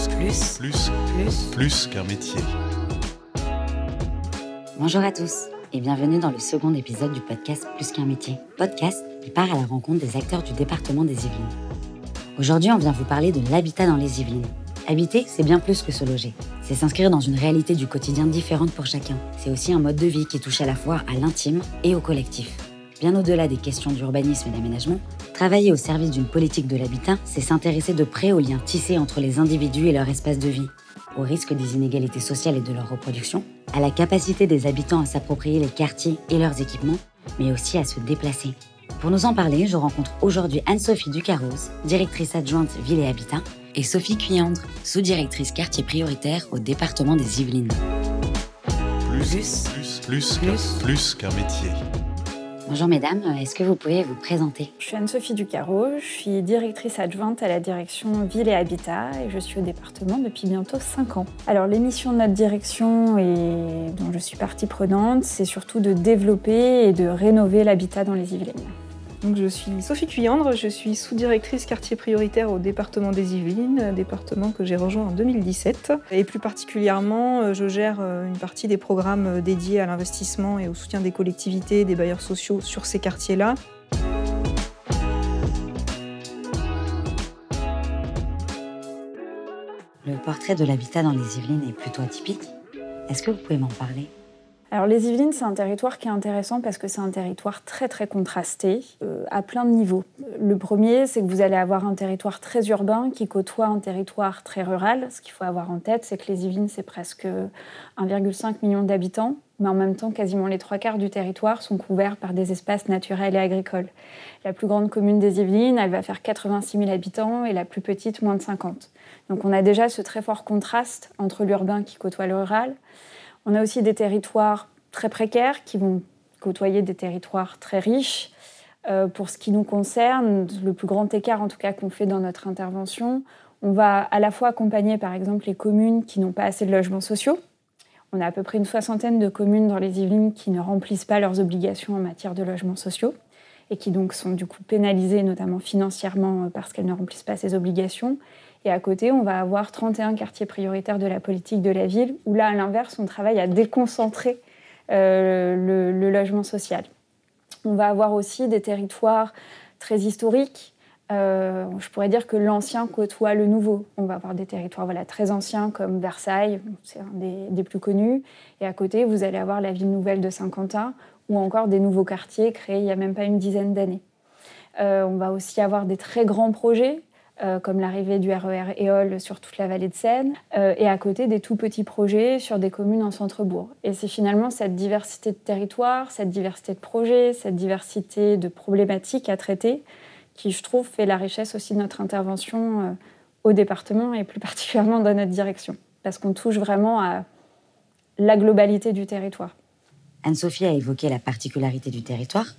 Plus, plus, plus, plus, plus qu'un métier. Bonjour à tous et bienvenue dans le second épisode du podcast Plus qu'un métier. Podcast qui part à la rencontre des acteurs du département des Yvelines. Aujourd'hui, on vient vous parler de l'habitat dans les Yvelines. Habiter, c'est bien plus que se loger. C'est s'inscrire dans une réalité du quotidien différente pour chacun. C'est aussi un mode de vie qui touche à la fois à l'intime et au collectif. Bien au-delà des questions d'urbanisme et d'aménagement, travailler au service d'une politique de l'habitat, c'est s'intéresser de près aux liens tissés entre les individus et leur espace de vie, au risque des inégalités sociales et de leur reproduction, à la capacité des habitants à s'approprier les quartiers et leurs équipements, mais aussi à se déplacer. Pour nous en parler, je rencontre aujourd'hui Anne-Sophie Ducarros, directrice adjointe Ville et Habitat, et Sophie Cuyandre, sous-directrice quartier prioritaire au département des Yvelines. Plus, Plus, plus, plus, plus qu'un métier. Bonjour mesdames, est-ce que vous pouvez vous présenter? Je suis Anne-Sophie Ducarreau, je suis directrice adjointe à la direction Ville et Habitat et je suis au département depuis bientôt 5 ans. Alors l'émission de notre direction et dont je suis partie prenante, c'est surtout de développer et de rénover l'habitat dans les Yvelines. Donc, je suis Sophie Cuyandre, je suis sous-directrice quartier prioritaire au département des Yvelines, département que j'ai rejoint en 2017. Et plus particulièrement, euh, je gère euh, une partie des programmes euh, dédiés à l'investissement et au soutien des collectivités des bailleurs sociaux sur ces quartiers-là. Le portrait de l'habitat dans les Yvelines est plutôt atypique. Est-ce que vous pouvez m'en parler? Alors les Yvelines, c'est un territoire qui est intéressant parce que c'est un territoire très très contrasté euh, à plein de niveaux. Le premier, c'est que vous allez avoir un territoire très urbain qui côtoie un territoire très rural. Ce qu'il faut avoir en tête, c'est que les Yvelines, c'est presque 1,5 million d'habitants, mais en même temps, quasiment les trois quarts du territoire sont couverts par des espaces naturels et agricoles. La plus grande commune des Yvelines, elle va faire 86 000 habitants et la plus petite, moins de 50. Donc on a déjà ce très fort contraste entre l'urbain qui côtoie le rural. On a aussi des territoires très précaires qui vont côtoyer des territoires très riches. Euh, pour ce qui nous concerne, le plus grand écart en tout cas qu'on fait dans notre intervention, on va à la fois accompagner par exemple les communes qui n'ont pas assez de logements sociaux. On a à peu près une soixantaine de communes dans les Yvelines qui ne remplissent pas leurs obligations en matière de logements sociaux et qui donc sont du coup pénalisées notamment financièrement euh, parce qu'elles ne remplissent pas ces obligations. Et à côté, on va avoir 31 quartiers prioritaires de la politique de la ville, où là, à l'inverse, on travaille à déconcentrer euh, le, logement social. On va avoir aussi des territoires très historiques. Euh, je pourrais dire que l'ancien côtoie le nouveau. On va avoir des territoires voilà, très anciens comme Versailles, c'est un des, plus connus. Et à côté, vous allez avoir la ville nouvelle de Saint-Quentin ou encore des nouveaux quartiers créés il n'y a même pas une dizaine d'années. Euh, on va aussi avoir des très grands projets comme l'arrivée du RER EOL sur toute la vallée de Seine, euh, et à côté des tout petits projets sur des communes en centre-bourg. Et c'est finalement cette diversité de territoires, cette diversité de projets, cette diversité de problématiques à traiter qui, je trouve, fait la richesse aussi de notre intervention euh, au département et plus particulièrement dans notre direction, parce qu'on touche vraiment à la globalité du territoire. Anne-Sophie a évoqué la particularité du territoire,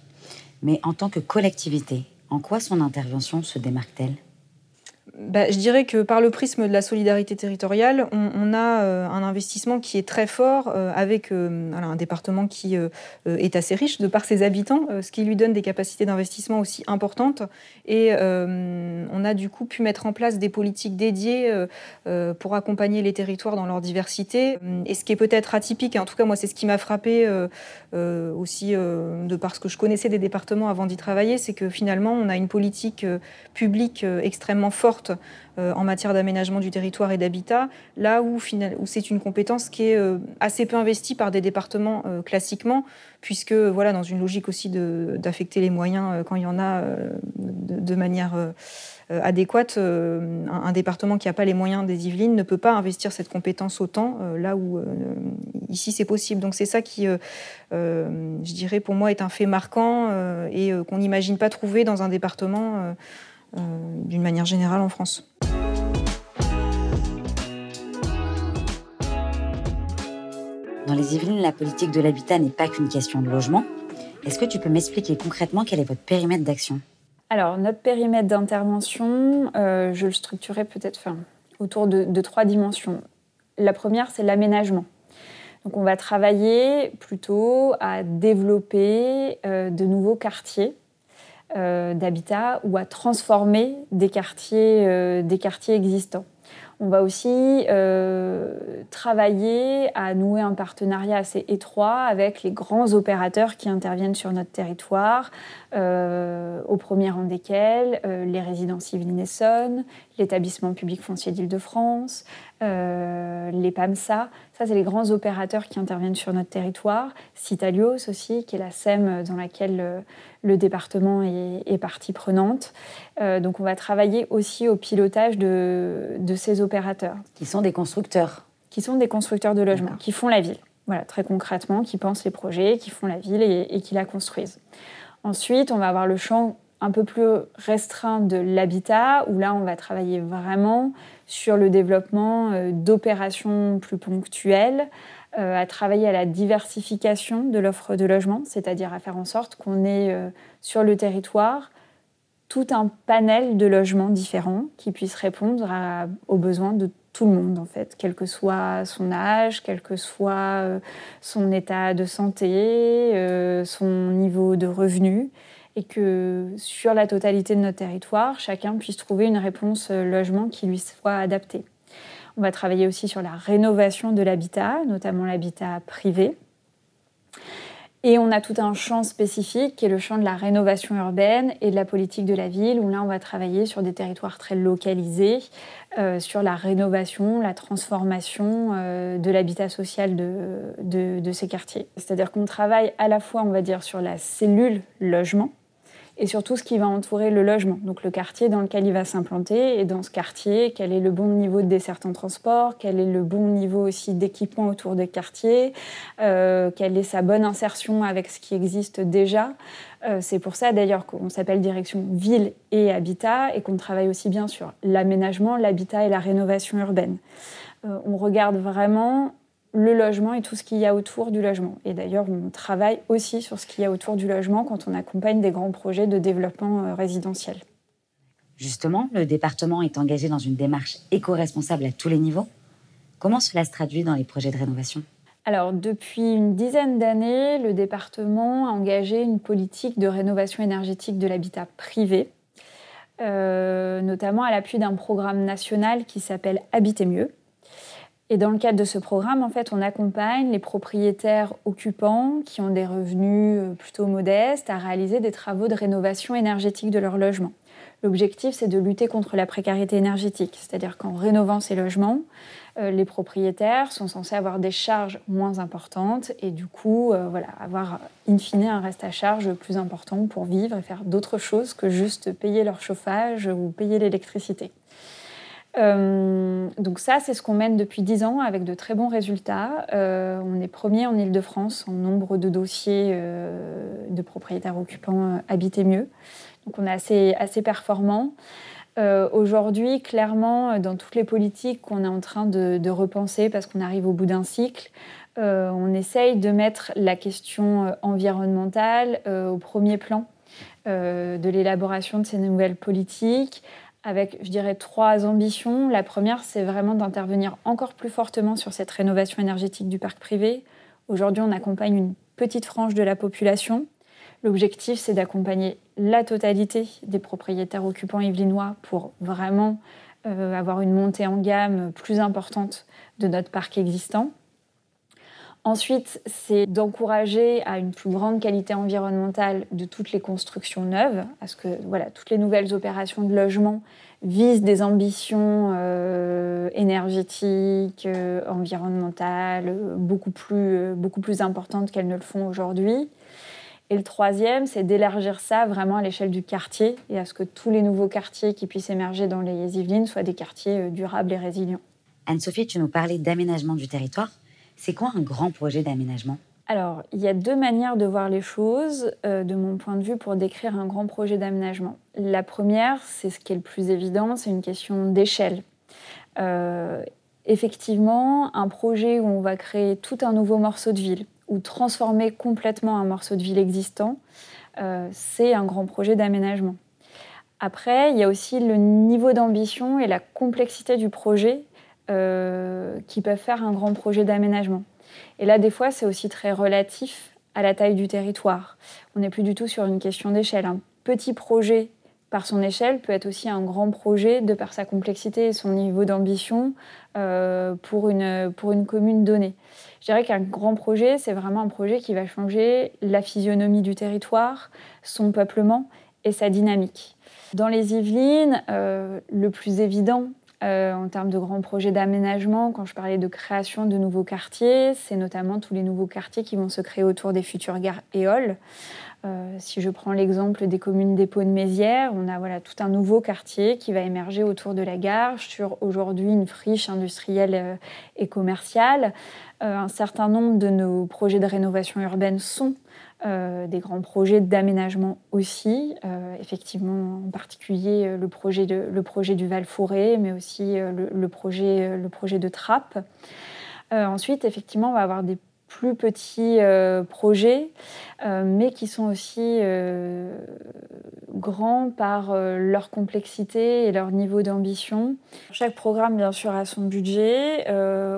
mais en tant que collectivité, en quoi son intervention se démarque-t-elle? Bah, je dirais que par le prisme de la solidarité territoriale, on, a euh, un investissement qui est très fort euh, avec euh, un département qui est assez riche de par ses habitants, ce qui lui donne des capacités d'investissement aussi importantes. Et on a du coup pu mettre en place des politiques dédiées pour accompagner les territoires dans leur diversité. Et ce qui est peut-être atypique, en tout cas moi c'est ce qui m'a frappé aussi de par ce que je connaissais des départements avant d'y travailler, c'est que finalement on a une politique publique extrêmement forte euh, en matière d'aménagement du territoire et d'habitat, là où, c'est une compétence qui est euh, assez peu investie par des départements euh, classiquement, puisque voilà dans une logique aussi d'affecter les moyens quand il y en a de, manière adéquate, un, département qui n'a pas les moyens des Yvelines ne peut pas investir cette compétence autant, là où ici c'est possible. Donc c'est ça qui, je dirais, pour moi est un fait marquant et qu'on n'imagine pas trouver dans un département d'une manière générale en France. Dans les Yvelines, la politique de l'habitat n'est pas qu'une question de logement. Est-ce que tu peux m'expliquer concrètement quel est votre périmètre d'action? Alors, notre périmètre d'intervention, euh, je le structurais peut-être enfin, autour de, de trois dimensions. La première, c'est l'aménagement. Donc, on va travailler plutôt à développer euh, de nouveaux quartiers euh, d'habitat ou à transformer des quartiers, euh, des quartiers existants. On va aussi euh, travailler à nouer un partenariat assez étroit avec les grands opérateurs qui interviennent sur notre territoire, euh, au premier rang desquels euh, les résidences Yvelines Essonne, l'établissement public foncier d'Île-de-France, les PAMSA. Ça, c'est les grands opérateurs qui interviennent sur notre territoire. Citalios aussi, qui est la SEM dans laquelle le département est, partie prenante. Euh, donc on va travailler aussi au pilotage de, ces opérateurs. Qui sont des constructeurs Qui sont des constructeurs de logements, qui font la ville. Voilà, très concrètement, qui pensent les projets, qui font la ville et, qui la construisent. Ensuite, on va avoir le champ un peu plus restreint de l'habitat, où là, on va travailler vraiment sur le développement euh, d'opérations plus ponctuelles, euh, à travailler à la diversification de l'offre de logement, c'est-à-dire à faire en sorte qu'on ait euh, sur le territoire tout un panel de logements différents qui puissent répondre aux besoins de tout le monde, en fait, quel que soit son âge, quel que soit son état de santé, son niveau de revenu, et que sur la totalité de notre territoire, chacun puisse trouver une réponse logement qui lui soit adaptée. On va travailler aussi sur la rénovation de l'habitat, notamment l'habitat privé. Et on a tout un champ spécifique qui est le champ de la rénovation urbaine et de la politique de la ville, où là on va travailler sur des territoires très localisés, euh, sur la rénovation, la transformation euh, de l'habitat social de ces quartiers. C'est-à-dire qu'on travaille à la fois, on va dire, sur la cellule logement, et surtout ce qui va entourer le logement, donc le quartier dans lequel il va s'implanter, et dans ce quartier, quel est le bon niveau de desserte en transport, quel est le bon niveau aussi d'équipement autour des quartiers, euh, quelle est sa bonne insertion avec ce qui existe déjà? Euh, c'est pour ça d'ailleurs qu'on s'appelle direction ville et habitat et qu'on travaille aussi bien sur l'aménagement, l'habitat et la rénovation urbaine. Euh, on regarde vraiment le logement et tout ce qu'il y a autour du logement. Et d'ailleurs, on travaille aussi sur ce qu'il y a autour du logement quand on accompagne des grands projets de développement euh, résidentiel. Justement, le département est engagé dans une démarche éco-responsable à tous les niveaux. Comment cela se traduit dans les projets de rénovation? Alors, depuis une dizaine d'années, le département a engagé une politique de rénovation énergétique de l'habitat privé, euh, notamment à l'appui d'un programme national qui s'appelle Habiter mieux, et dans le cadre de ce programme, en fait, on accompagne les propriétaires occupants qui ont des revenus euh, plutôt modestes à réaliser des travaux de rénovation énergétique de leur logement. L'objectif, c'est de lutter contre la précarité énergétique, c'est-à-dire qu'en rénovant ces logements, euh, les propriétaires sont censés avoir des charges moins importantes et du coup, euh, avoir in fine un reste à charge plus important pour vivre et faire d'autres choses que juste payer leur chauffage ou payer l'électricité. Euh, donc ça, c'est ce qu'on mène depuis 10 ans avec de très bons résultats. Euh, on est premier en Ile-de-France en nombre de dossiers euh, de propriétaires occupants habités mieux. Donc on est assez, assez performant. Aujourd'hui, clairement, dans toutes les politiques qu'on est en train de, de repenser parce qu'on arrive au bout d'un cycle, on essaye de mettre la question environnementale au premier plan de l'élaboration de ces nouvelles politiques, avec, je dirais, trois ambitions. La première, c'est vraiment d'intervenir encore plus fortement sur cette rénovation énergétique du parc privé. Aujourd'hui, on accompagne une petite frange de la population. L'objectif, c'est d'accompagner la totalité des propriétaires occupants yvelinois pour vraiment euh, avoir une montée en gamme plus importante de notre parc existant. Ensuite, c'est d'encourager à une plus grande qualité environnementale de toutes les constructions neuves, parce que voilà, toutes les nouvelles opérations de logement visent des ambitions euh, énergétiques, euh, environnementales, euh, beaucoup plus, beaucoup plus importantes qu'elles ne le font aujourd'hui. Et le troisième, c'est d'élargir ça vraiment à l'échelle du quartier et à ce que tous les nouveaux quartiers qui puissent émerger dans les Yvelines soient des quartiers durables et résilients. Anne-Sophie, tu nous parlais d'aménagement du territoire. C'est quoi un grand projet d'aménagement? Alors, il y a deux manières de voir les choses, euh, de mon point de vue, pour décrire un grand projet d'aménagement. La première, c'est ce qui est le plus évident, c'est une question d'échelle. Euh, effectivement, un projet où on va créer tout un nouveau morceau de ville, ou transformer complètement un morceau de ville existant, euh, c'est un grand projet d'aménagement. Après, il y a aussi le niveau d'ambition et la complexité du projet euh, qui peuvent faire un grand projet d'aménagement. Et là, des fois, c'est aussi très relatif à la taille du territoire. On n'est plus du tout sur une question d'échelle. Un petit projet par son échelle, peut être aussi un grand projet de par sa complexité et son niveau d'ambition pour, une, pour une commune donnée. Je dirais qu'un grand projet, c'est vraiment un projet qui va changer la physionomie du territoire, son peuplement et sa dynamique. Dans les Yvelines, le plus évident, euh, en termes de grands projets d'aménagement, quand je parlais de création de nouveaux quartiers, c'est notamment tous les nouveaux quartiers qui vont se créer autour des futures gares éoles. Euh, si je prends l'exemple des communes dépôts de Mézières, on a voilà, tout un nouveau quartier qui va émerger autour de la gare sur aujourd'hui une friche industrielle euh, et commerciale. un certain nombre de nos projets de rénovation urbaine sont euh, des grands projets d'aménagement aussi, euh, effectivement en particulier euh, le projet, du Val-Forêt, mais aussi le, projet, le projet de Trappes. ensuite, effectivement, on va avoir des plus petits euh, projets, euh, mais qui sont aussi euh, grands par leur complexité et leur niveau d'ambition. Chaque programme, bien sûr, a son budget.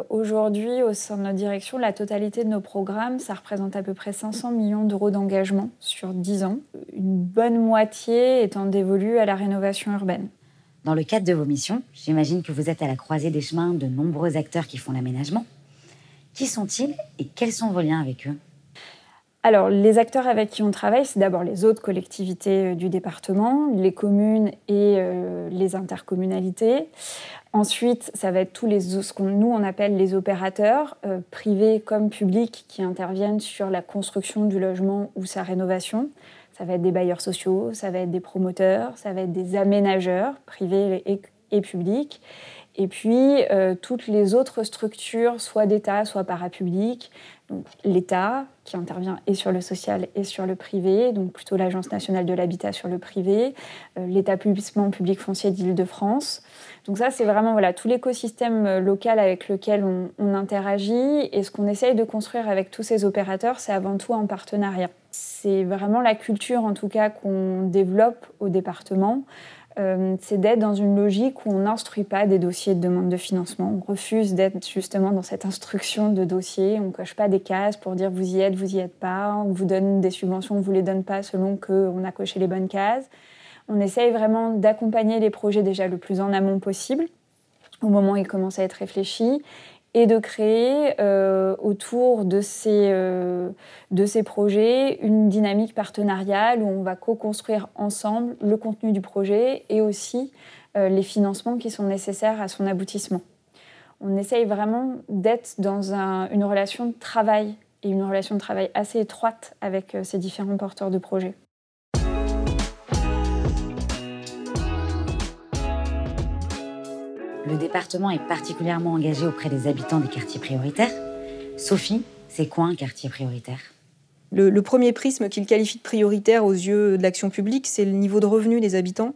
Aujourd'hui, au sein de notre direction, la totalité de nos programmes, ça représente à peu près 500 millions d'euros d'engagement sur 10 ans, une bonne moitié étant dévolue à la rénovation urbaine. Dans le cadre de vos missions, j'imagine que vous êtes à la croisée des chemins de nombreux acteurs qui font l'aménagement. Qui sont-ils et quels sont vos liens avec eux? Alors, les acteurs avec qui on travaille, c'est d'abord les autres collectivités euh, du département, les communes et euh, les intercommunalités. Ensuite, ça va être tous les, ce qu'on nous on appelle les opérateurs, euh, privés comme publics, qui interviennent sur la construction du logement ou sa rénovation. Ça va être des bailleurs sociaux, ça va être des promoteurs, ça va être des aménageurs, privés et, et publics. Et puis, euh, toutes les autres structures, soit d'État, soit parapubliques. L'État, qui intervient et sur le social et sur le privé, donc plutôt l'Agence nationale de l'habitat sur le privé, euh, l'établissement public foncier d'Île-de-France. Donc ça, c'est vraiment voilà, tout l'écosystème euh, local avec lequel on, on interagit. Et ce qu'on essaye de construire avec tous ces opérateurs, c'est avant tout un partenariat. C'est vraiment la culture, en tout cas, qu'on développe au département. Euh, c'est d'être dans une logique où on n'instruit pas des dossiers de demande de financement. On refuse d'être justement dans cette instruction de dossier. On ne coche pas des cases pour dire vous y êtes, vous y êtes pas. On vous donne des subventions, on ne vous les donne pas selon qu'on a coché les bonnes cases. On essaye vraiment d'accompagner les projets déjà le plus en amont possible au moment où ils commencent à être réfléchis et de créer euh, autour de ces, euh, de ces projets une dynamique partenariale où on va co-construire ensemble le contenu du projet et aussi euh, les financements qui sont nécessaires à son aboutissement. On essaye vraiment d'être dans une relation de travail et une relation de travail assez étroite avec ces différents porteurs de projets. Le département est particulièrement engagé auprès des habitants des quartiers prioritaires. Sophie, c'est quoi un quartier prioritaire? Le, premier prisme qu'il qualifie de prioritaire aux yeux de l'action publique, c'est le niveau de revenu des habitants.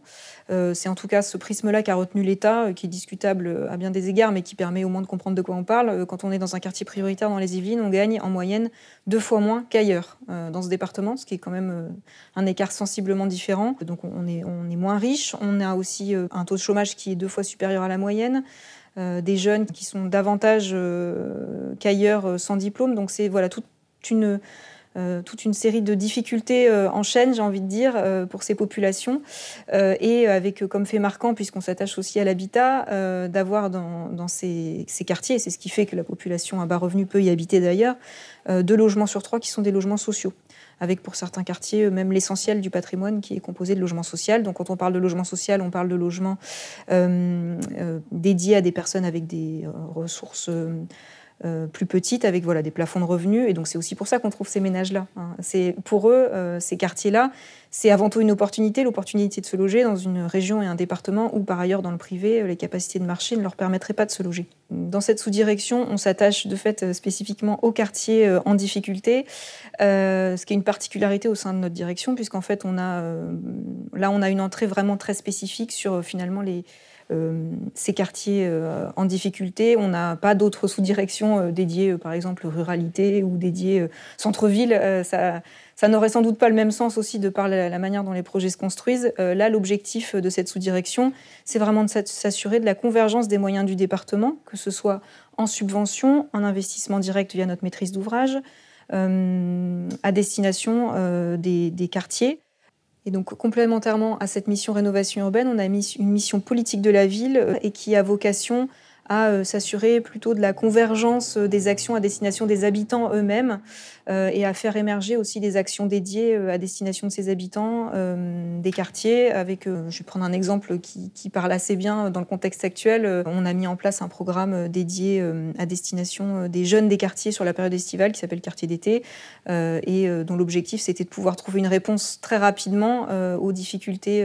Euh, c'est en tout cas ce prisme-là qu'a retenu l'État, euh, qui est discutable à bien des égards, mais qui permet au moins de comprendre de quoi on parle. Euh, quand on est dans un quartier prioritaire dans les Yvelines, on gagne en moyenne deux fois moins qu'ailleurs dans ce département, ce qui est quand même un écart sensiblement différent. Donc on est, on est moins riche. On a aussi un taux de chômage qui est deux fois supérieur à la moyenne. des jeunes qui sont davantage qu'ailleurs sans diplôme. Donc c'est voilà toute une euh, toute une série de difficultés euh, en chaîne, j'ai envie de dire, euh, pour ces populations. et avec comme fait marquant, puisqu'on s'attache aussi à l'habitat, d'avoir dans, ces, quartiers, c'est ce qui fait que la population à bas revenu peut y habiter d'ailleurs, deux logements sur trois qui sont des logements sociaux avec pour certains quartiers même l'essentiel du patrimoine qui est composé de logements sociaux. Donc quand on parle de logement social, on parle de logements dédiés à des personnes avec des ressources plus petites avec voilà, des plafonds de revenus. Et donc c'est aussi pour ça qu'on trouve ces ménages-là. Hein. C'est pour eux, euh, ces quartiers-là, c'est avant tout une opportunité, l'opportunité de se loger dans une région et un département où par ailleurs dans le privé, les capacités de marché ne leur permettraient pas de se loger. Dans cette sous-direction, on s'attache de fait spécifiquement aux quartiers euh, en difficulté, ce qui est une particularité au sein de notre direction, puisqu'en fait on a là on a une entrée vraiment très spécifique sur finalement les euh, ces quartiers euh, en difficulté. On n'a pas d'autres sous-directions euh, dédiées, par exemple, ruralité ou dédiées centre-ville. ça, ça n'aurait sans doute pas le même sens aussi de par la, manière dont les projets se construisent. là, l'objectif de cette sous-direction, c'est vraiment de s'assurer de la convergence des moyens du département, que ce soit en subvention, en investissement direct via notre maîtrise d'ouvrage, à destination des, des, quartiers Et donc, complémentairement à cette mission rénovation urbaine, on a mis une mission politique de la ville euh, et qui a vocation à euh, s'assurer plutôt de la convergence euh, des actions à destination des habitants eux-mêmes euh, et à faire émerger aussi des actions dédiées à destination de ces habitants des quartiers. Avec, je vais prendre un exemple qui, qui, parle assez bien dans le contexte actuel. On a mis en place un programme dédié à destination des jeunes des quartiers sur la période estivale qui s'appelle Quartier d'été et dont l'objectif c'était de pouvoir trouver une réponse très rapidement aux difficultés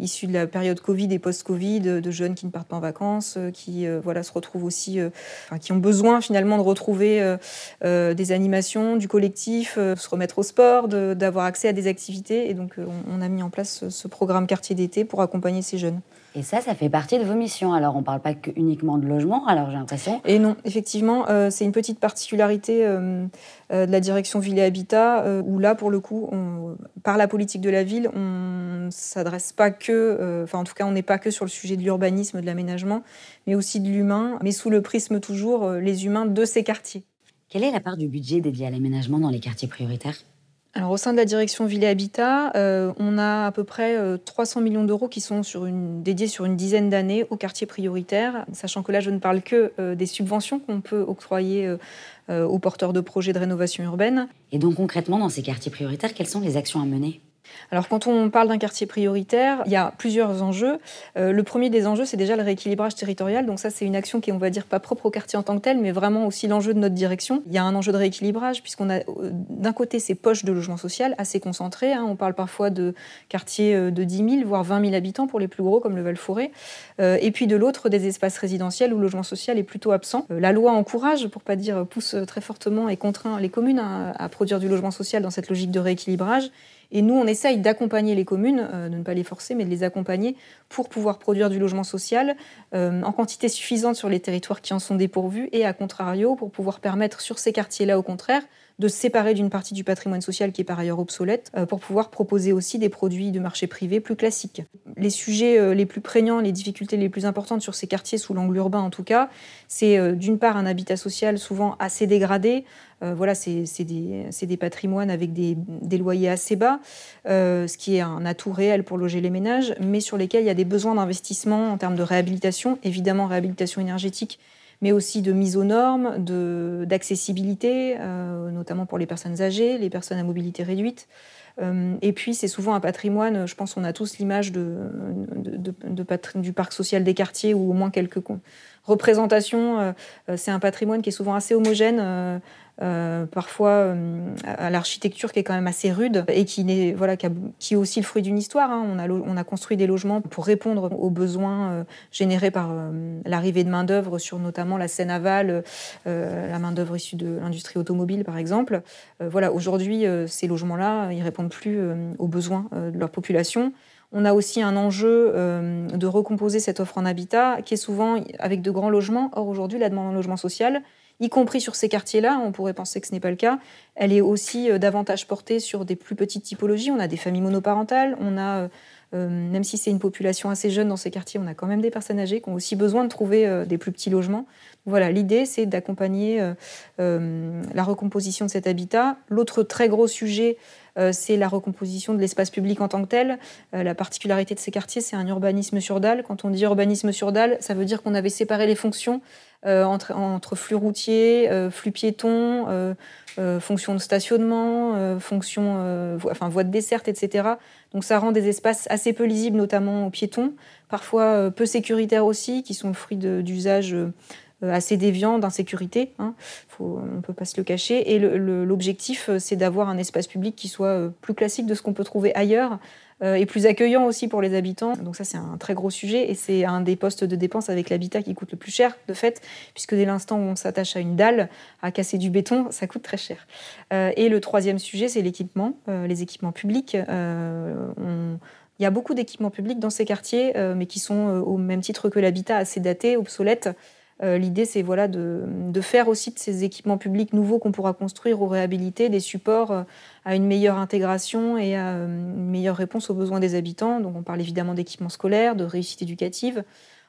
issus de la période Covid et post-Covid, de jeunes qui ne partent pas en vacances, euh, qui euh, se retrouvent aussi, euh, qui ont besoin finalement de retrouver des animations, du collectif, se remettre au sport, d'avoir accès à des activités. Et donc, on, a mis en place ce programme quartier d'été pour accompagner ces jeunes. Et ça, ça fait partie de vos missions. Alors, on ne parle pas que uniquement de logement, alors j'ai l'impression. Et non, effectivement, c'est une petite particularité de la direction Ville et Habitat, où là, pour le coup, on, par la politique de la ville, on ne s'adresse pas que, enfin, en tout cas, on n'est pas que sur le sujet de l'urbanisme, de l'aménagement, mais aussi de l'humain, mais sous le prisme toujours les humains de ces quartiers. Quelle est la part du budget dédié à l'aménagement dans les quartiers prioritaires? Alors, au sein de la direction Ville et Habitat, euh, on a à peu près 300 euh, millions d'euros qui sont dédiés sur une dizaine d'années aux quartiers prioritaires, sachant que là, je ne parle que euh, des subventions qu'on peut octroyer aux porteurs de projets de rénovation urbaine. Et donc, concrètement, dans ces quartiers prioritaires, quelles sont les actions à mener? Alors quand on parle d'un quartier prioritaire, il y a plusieurs enjeux. Euh, le premier des enjeux, c'est déjà le rééquilibrage territorial. Donc ça, c'est une action qui est, on va dire, pas propre au quartier en tant que tel, mais vraiment aussi l'enjeu de notre direction. Il y a un enjeu de rééquilibrage, puisqu'on a euh, d'un côté ces poches de logement social assez concentrées. Hein. On parle parfois de quartiers euh, de 10 000, voire 20 000 habitants pour les plus gros, comme le Val-Fouré. et puis de l'autre, des espaces résidentiels où le logement social est plutôt absent. la loi encourage, pour pas dire pousse très fortement et contraint les communes à produire du logement social dans cette logique de rééquilibrage. Et nous, on essaye d'accompagner les communes, euh, de ne pas les forcer, mais de les accompagner pour pouvoir produire du logement social euh, en quantité suffisante sur les territoires qui en sont dépourvus et, à contrario, pour pouvoir permettre sur ces quartiers-là, au contraire, de se séparer d'une partie du patrimoine social qui est par ailleurs obsolète, euh, pour pouvoir proposer aussi des produits de marché privé plus classiques. Les sujets les plus prégnants, les difficultés les plus importantes sur ces quartiers, sous l'angle urbain en tout cas, c'est d'une part un habitat social souvent assez dégradé, euh, voilà, c'est des, patrimoines avec des, loyers assez bas, euh, ce qui est un atout réel pour loger les ménages, mais sur lesquels il y a des besoins d'investissement en termes de réhabilitation, évidemment réhabilitation énergétique, mais aussi de mise aux normes, d'accessibilité, euh, notamment pour les personnes âgées, les personnes à mobilité réduite. et puis, c'est souvent un patrimoine, je pense qu'on a tous l'image de, du parc social des quartiers ou au moins quelques représentations. c'est un patrimoine qui est souvent assez homogène euh, parfois euh, à l'architecture qui est quand même assez rude et qui, est, voilà, qui, est aussi le fruit d'une histoire. Hein. On, a, on, a, construit des logements pour répondre aux besoins euh, générés par l'arrivée de main-d'œuvre sur notamment la Seine aval, la main-d'œuvre issue de l'industrie automobile par exemple. voilà, aujourd'hui, ces logements-là, ils répondent plus aux besoins de leur population. On a aussi un enjeu de recomposer cette offre en habitat qui est souvent avec de grands logements. Or, aujourd'hui, la demande en logement social, y compris sur ces quartiers-là, on pourrait penser que ce n'est pas le cas. Elle est aussi euh, davantage portée sur des plus petites typologies. On a des familles monoparentales, on a, euh, euh, même si c'est une population assez jeune dans ces quartiers, on a quand même des personnes âgées qui ont aussi besoin de trouver des plus petits logements. Voilà, l'idée, c'est d'accompagner la recomposition de cet habitat. L'autre très gros sujet, c'est la recomposition de l'espace public en tant que tel. la particularité de ces quartiers, c'est un urbanisme sur dalle. Quand on dit urbanisme sur dalle, ça veut dire qu'on avait séparé les fonctions entre, entre, flux routiers, euh, flux piétons, euh, fonctions de stationnement, fonctions, enfin voies de desserte, etc. Donc ça rend des espaces assez peu lisibles, notamment aux piétons, parfois peu sécuritaires aussi, qui sont le fruit d'usages assez déviants, d'insécurité. Hein. on ne peut pas se le cacher. Et l'objectif, c'est d'avoir un espace public qui soit plus classique de ce qu'on peut trouver ailleurs, euh, et plus accueillant aussi pour les habitants. Donc ça, c'est un très gros sujet et c'est un des postes de dépense avec l'habitat qui coûte le plus cher, de fait, puisque dès l'instant où on s'attache à une dalle, à casser du béton, ça coûte très cher. Euh, et le troisième sujet, c'est l'équipement, euh, les équipements publics. Il y a beaucoup d'équipements publics dans ces quartiers, mais qui sont au même titre que l'habitat assez datés, obsolètes. Euh, l'idée, c'est voilà, de, faire aussi de ces équipements publics nouveaux qu'on pourra construire ou réhabiliter des supports euh, à une meilleure intégration et à euh, une meilleure réponse aux besoins des habitants. Donc, on parle évidemment d'équipements scolaires, de réussite éducative.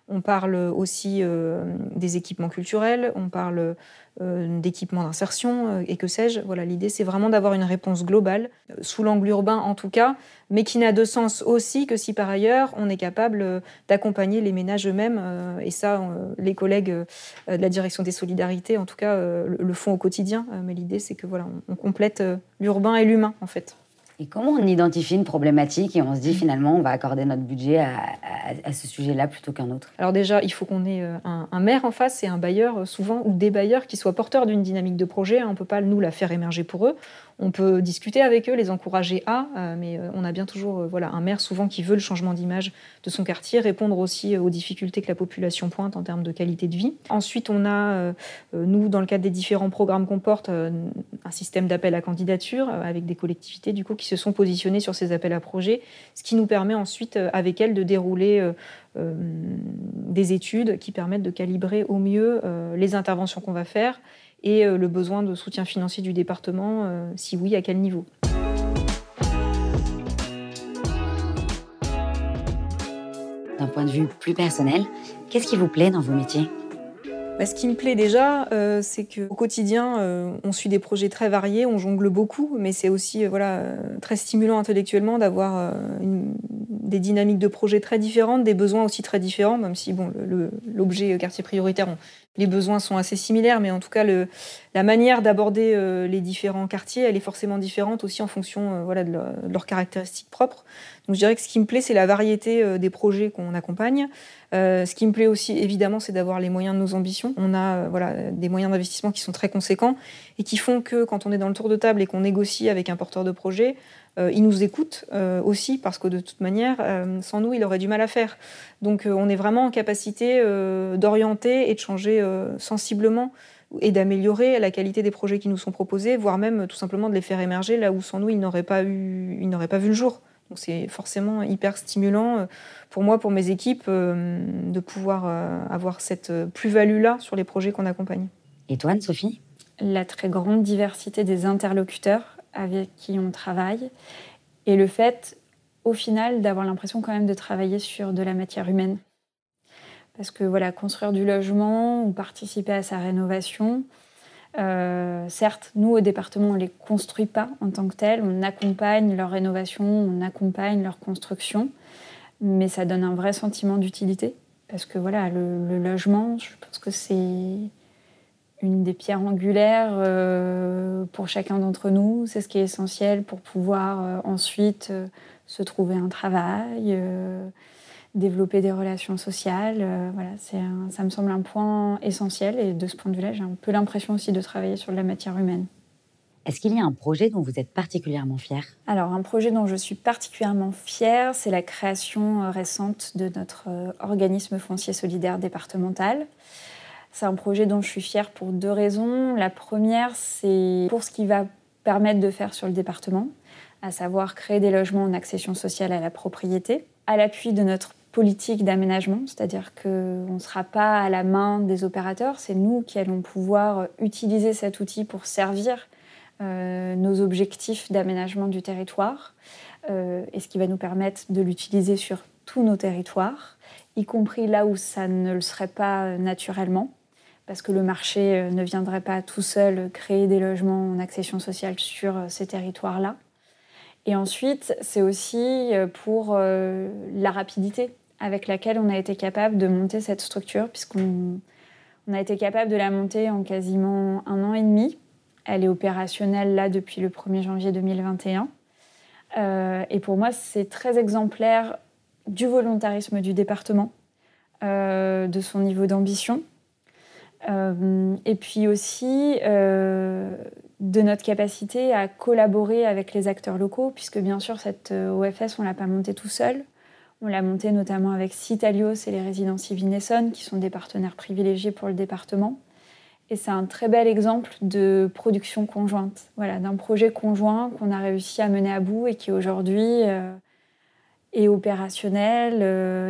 On parle aussi des équipements culturels, on parle euh, d'équipements d'insertion euh, et que sais-je. Voilà, l'idée c'est vraiment d'avoir une réponse globale, euh, sous l'angle urbain en tout cas, mais qui n'a de sens aussi que si par ailleurs on est capable d'accompagner les ménages eux-mêmes. et ça, les collègues de la direction des solidarités, en tout cas, le font au quotidien. mais l'idée c'est que voilà, on complète l'urbain et l'humain en fait. Et comment on identifie une problématique et on se dit finalement on va accorder notre budget à, ce sujet-là plutôt qu'un autre? Alors déjà, il faut qu'on ait euh, un, maire en face et un bailleur euh, souvent ou des bailleurs qui soient porteurs d'une dynamique de projet. On ne peut pas nous la faire émerger pour eux. On peut discuter avec eux, les encourager à, euh, mais euh, on a bien toujours euh, voilà, un maire souvent qui veut le changement d'image de son quartier, répondre aussi aux difficultés que la population pointe en termes de qualité de vie. Ensuite, on a, nous, dans le cadre des différents programmes qu'on porte, un système d'appel à candidature avec des collectivités du coup, qui se sont positionnées sur ces appels à projets, ce qui nous permet ensuite, avec elles, de dérouler des études qui permettent de calibrer au mieux les interventions qu'on va faire et euh, le besoin de soutien financier du département, euh, si oui, à quel niveau. D'un point de vue plus personnel, qu'est-ce qui vous plaît dans vos métiers? Bah, ce qui me plaît déjà, euh, c'est qu'au quotidien, on suit des projets très variés, on jongle beaucoup, mais c'est aussi voilà, très stimulant intellectuellement d'avoir des dynamiques de projets très différentes, des besoins aussi très différents, même si bon, l'objet quartier prioritaire, les besoins sont assez similaires, mais en tout cas, la manière d'aborder euh, les différents quartiers, elle est forcément différente aussi en fonction euh, de, leurs caractéristiques propres. Donc je dirais que ce qui me plaît, c'est la variété euh, des projets qu'on accompagne. ce qui me plaît aussi, évidemment, c'est d'avoir les moyens de nos ambitions. On a voilà, des moyens d'investissement qui sont très conséquents et qui font que quand on est dans le tour de table et qu'on négocie avec un porteur de projet, euh, il nous écoute euh, aussi parce que de toute manière, euh, sans nous, il aurait du mal à faire. Donc on est vraiment en capacité d'orienter et de changer sensiblement et d'améliorer la qualité des projets qui nous sont proposés, voire même tout simplement de les faire émerger là où sans nous, ils n'auraient pas, eu, pas vu le jour. Donc c'est forcément hyper stimulant pour moi, pour mes équipes, de pouvoir avoir cette plus-value-là sur les projets qu'on accompagne. Et toi, Sophie La très grande diversité des interlocuteurs avec qui on travaille et le fait, au final, d'avoir l'impression quand même de travailler sur de la matière humaine. Parce que voilà, construire du logement ou participer à sa rénovation, euh, certes, nous au département, on ne les construit pas en tant que tels, on accompagne leur rénovation, on accompagne leur construction, mais ça donne un vrai sentiment d'utilité. Parce que voilà, le logement, je pense que c'est une des pierres angulaires euh, pour chacun d'entre nous. C'est ce qui est essentiel pour pouvoir euh, ensuite se trouver un travail, développer des relations sociales. voilà, ça me semble un point essentiel et de ce point de vue-là, j'ai un peu l'impression aussi de travailler sur de la matière humaine. Est-ce qu'il y a un projet dont vous êtes particulièrement fier Alors, un projet dont je suis particulièrement fière, c'est la création récente de notre organisme foncier solidaire départemental. C'est un projet dont je suis fière pour deux raisons. La première, c'est pour ce qu'il va permettre de faire sur le département, à savoir créer des logements en accession sociale à la propriété, à l'appui de notre politique d'aménagement, c'est-à-dire qu'on ne sera pas à la main des opérateurs, c'est nous qui allons pouvoir utiliser cet outil pour servir euh, nos objectifs d'aménagement du territoire, euh, et ce qui va nous permettre de l'utiliser sur tous nos territoires, y compris là où ça ne le serait pas naturellement parce que le marché euh, ne viendrait pas tout seul créer des logements en accession sociale sur ces territoires-là. Et ensuite, c'est aussi pour la rapidité avec laquelle on a été capable de monter cette structure, puisqu'on on a été capable de la monter en quasiment un an et demi. Elle est opérationnelle là depuis le 1er janvier 2021. et pour moi, c'est très exemplaire du volontarisme du département, de son niveau d'ambition, euh, et puis aussi euh, de notre capacité à collaborer avec les acteurs locaux, puisque bien sûr, cette euh, OFS, on ne l'a pas montée tout seul. On l'a montée notamment avec Citalios et les résidences Vinesson, qui sont des partenaires privilégiés pour le département. Et c'est un très bel exemple de production conjointe, voilà, d'un projet conjoint qu'on a réussi à mener à bout et qui aujourd'hui est opérationnel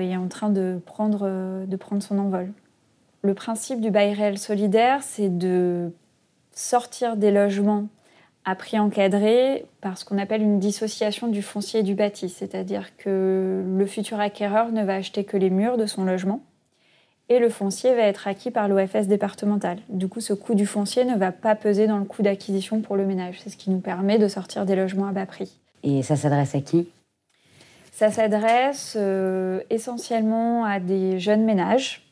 et est en train de prendre, de prendre son envol. Le principe du bail réel solidaire, c'est de sortir des logements à prix encadré par ce qu'on appelle une dissociation du foncier et du bâti. C'est-à-dire que le futur acquéreur ne va acheter que les murs de son logement et le foncier va être acquis par l'OFS départemental. Du coup, ce coût du foncier ne va pas peser dans le coût d'acquisition pour le ménage. C'est ce qui nous permet de sortir des logements à bas prix. Et ça s'adresse à qui? Ça s'adresse euh, essentiellement à des jeunes ménages.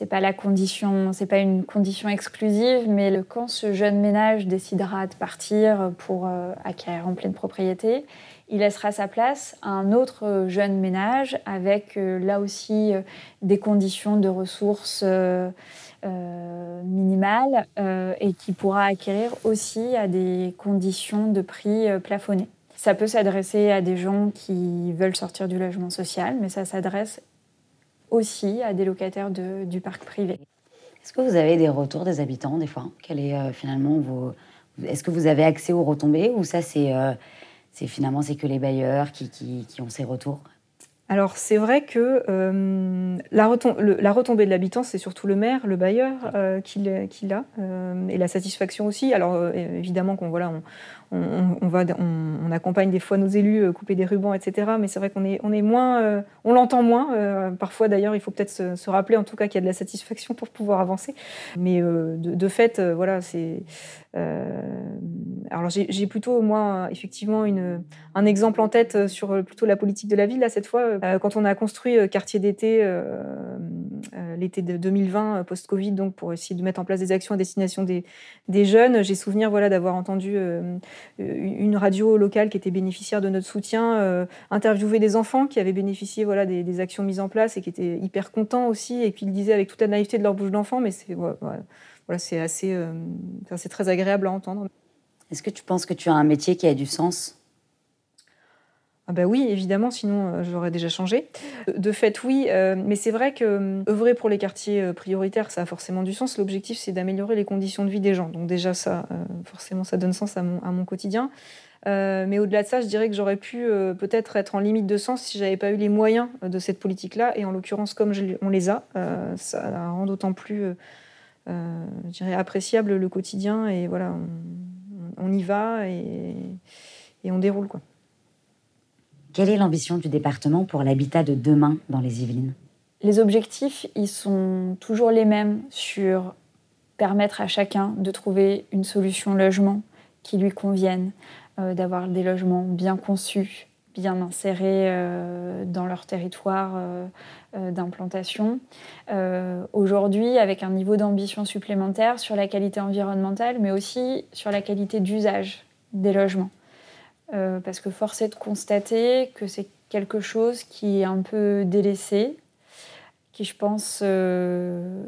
C'est pas la condition, c'est pas une condition exclusive, mais le, quand ce jeune ménage décidera de partir pour euh, acquérir en pleine propriété, il laissera sa place à un autre jeune ménage avec euh, là aussi euh, des conditions de ressources minimales et qui pourra acquérir aussi à des conditions de prix plafonnés. Ça peut s'adresser à des gens qui veulent sortir du logement social, mais ça s'adresse aussi à des locataires du parc privé. Est-ce que vous avez des retours des habitants des fois? Quel est finalement vos... Est-ce que vous avez accès aux retombées ou ça c'est c'est finalement c'est que les bailleurs qui, qui, ont ces retours? Alors c'est vrai que euh, la, retombée de l'habitant, c'est surtout le maire, le bailleur euh, qui, l'a, euh, et la satisfaction aussi. Alors évidemment qu'on voilà, on, va, on, accompagne des fois nos élus, euh, couper des rubans, etc. Mais c'est vrai qu'on est, on est moins, euh, on l'entend moins. Euh, parfois, d'ailleurs, il faut peut-être se, rappeler, en tout cas, qu'il y a de la satisfaction pour pouvoir avancer. Mais de, fait, voilà, c'est. alors, j'ai plutôt, moi, effectivement, une, un exemple en tête sur plutôt la politique de la ville. Là, cette fois, quand on a construit quartier d'été l'été de 2020, post-Covid, donc pour essayer de mettre en place des actions à destination des, des jeunes, j'ai souvenir, voilà, d'avoir entendu euh, une radio locale qui était bénéficiaire de notre soutien, euh, interviewer des enfants qui avaient bénéficié voilà, des, actions mises en place et qui étaient hyper contents aussi, et qui le disaient avec toute la naïveté de leur bouche d'enfant, mais c'est voilà, c'est assez, euh, très agréable à entendre. Est-ce que tu penses que tu as un métier qui a du sens? Ah bah oui, évidemment, sinon euh, j'aurais déjà changé. De fait, oui, euh, mais c'est vrai que euh, œuvrer pour les quartiers prioritaires, ça a forcément du sens. L'objectif, c'est d'améliorer les conditions de vie des gens. Donc déjà, ça, forcément, ça donne sens à mon, quotidien. mais au-delà de ça, je dirais que j'aurais pu peut-être être en limite de sens si j'avais pas eu les moyens de cette politique-là. Et en l'occurrence, comme on les a, ça rend d'autant plus, appréciable le quotidien. Et voilà, on, on y va et, et on déroule quoi. Quelle est l'ambition du département pour l'habitat de demain dans les Yvelines? Les objectifs, ils sont toujours les mêmes sur permettre à chacun de trouver une solution logement qui lui convienne, euh, d'avoir des logements bien conçus, bien insérés euh, dans leur territoire euh, d'implantation. Aujourd'hui, avec un niveau d'ambition supplémentaire sur la qualité environnementale, mais aussi sur la qualité d'usage des logements. Euh, parce que force est de constater que c'est quelque chose qui est un peu délaissé, qui je pense, euh,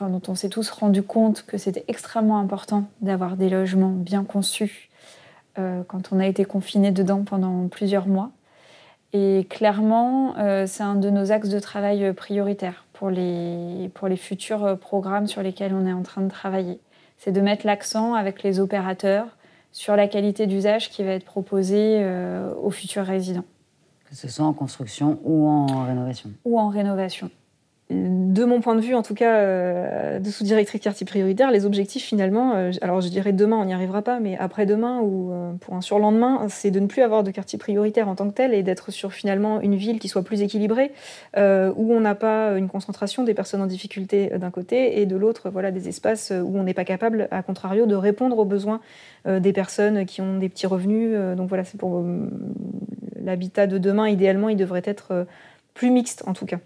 dont on s'est tous rendu compte que c'était extrêmement important d'avoir des logements bien conçus euh, quand on a été confiné dedans pendant plusieurs mois. Et clairement, c'est un de nos axes de travail prioritaires pour les, pour les futurs programmes sur lesquels on est en train de travailler. C'est de mettre l'accent avec les opérateurs sur la qualité d'usage qui va être proposée euh, aux futurs résidents. Que ce soit en construction ou en rénovation. Ou en rénovation de mon point de vue, en tout cas, euh, de sous-directrice quartier prioritaire, les objectifs finalement, euh, alors je dirais demain, on n'y arrivera pas, mais après-demain ou euh, pour un surlendemain, c'est de ne plus avoir de quartier prioritaire en tant que tel et d'être sur finalement une ville qui soit plus équilibrée, où on n'a pas une concentration des personnes en difficulté d'un côté et de l'autre, voilà, des espaces où on n'est pas capable, à contrario, de répondre aux besoins des personnes qui ont des petits revenus. donc voilà, c'est pour l'habitat de demain, idéalement, il devrait être plus mixte en tout cas.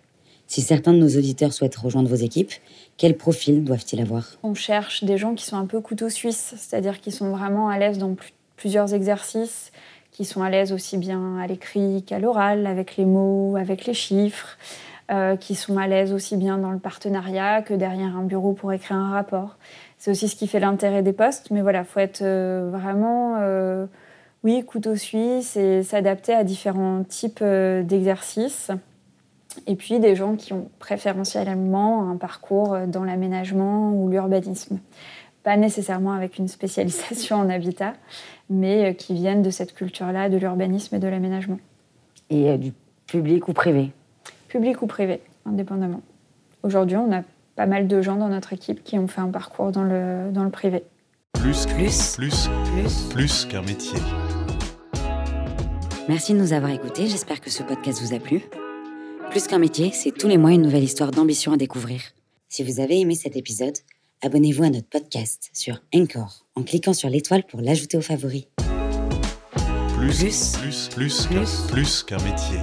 Si certains de nos auditeurs souhaitent rejoindre vos équipes, quel profil doivent-ils avoir? On cherche des gens qui sont un peu couteau suisse, c'est-à-dire qui sont vraiment à l'aise dans plusieurs exercices, qui sont à l'aise aussi bien à l'écrit qu'à l'oral, avec les mots, avec les chiffres, euh, qui sont à l'aise aussi bien dans le partenariat que derrière un bureau pour écrire un rapport. C'est aussi ce qui fait l'intérêt des postes, mais voilà, il faut être euh, vraiment, euh, oui, couteau suisse et s'adapter à différents types d'exercices. Et puis des gens qui ont préférentiellement un parcours dans l'aménagement ou l'urbanisme. Pas nécessairement avec une spécialisation en habitat, mais qui viennent de cette culture-là, de l'urbanisme et de l'aménagement. Et euh, du public ou privé? Public ou privé, indépendamment. Aujourd'hui, on a pas mal de gens dans notre équipe qui ont fait un parcours dans le, dans le privé. Plus, plus, plus, plus, plus qu'un métier. Merci de nous avoir écoutés. J'espère que ce podcast vous a plu. Plus qu'un métier, c'est tous les mois une nouvelle histoire d'ambition à découvrir. Si vous avez aimé cet épisode, abonnez-vous à notre podcast sur Encore en cliquant sur l'étoile pour l'ajouter aux favoris. Plus, Plus. plus, plus, Plus. plus qu'un métier.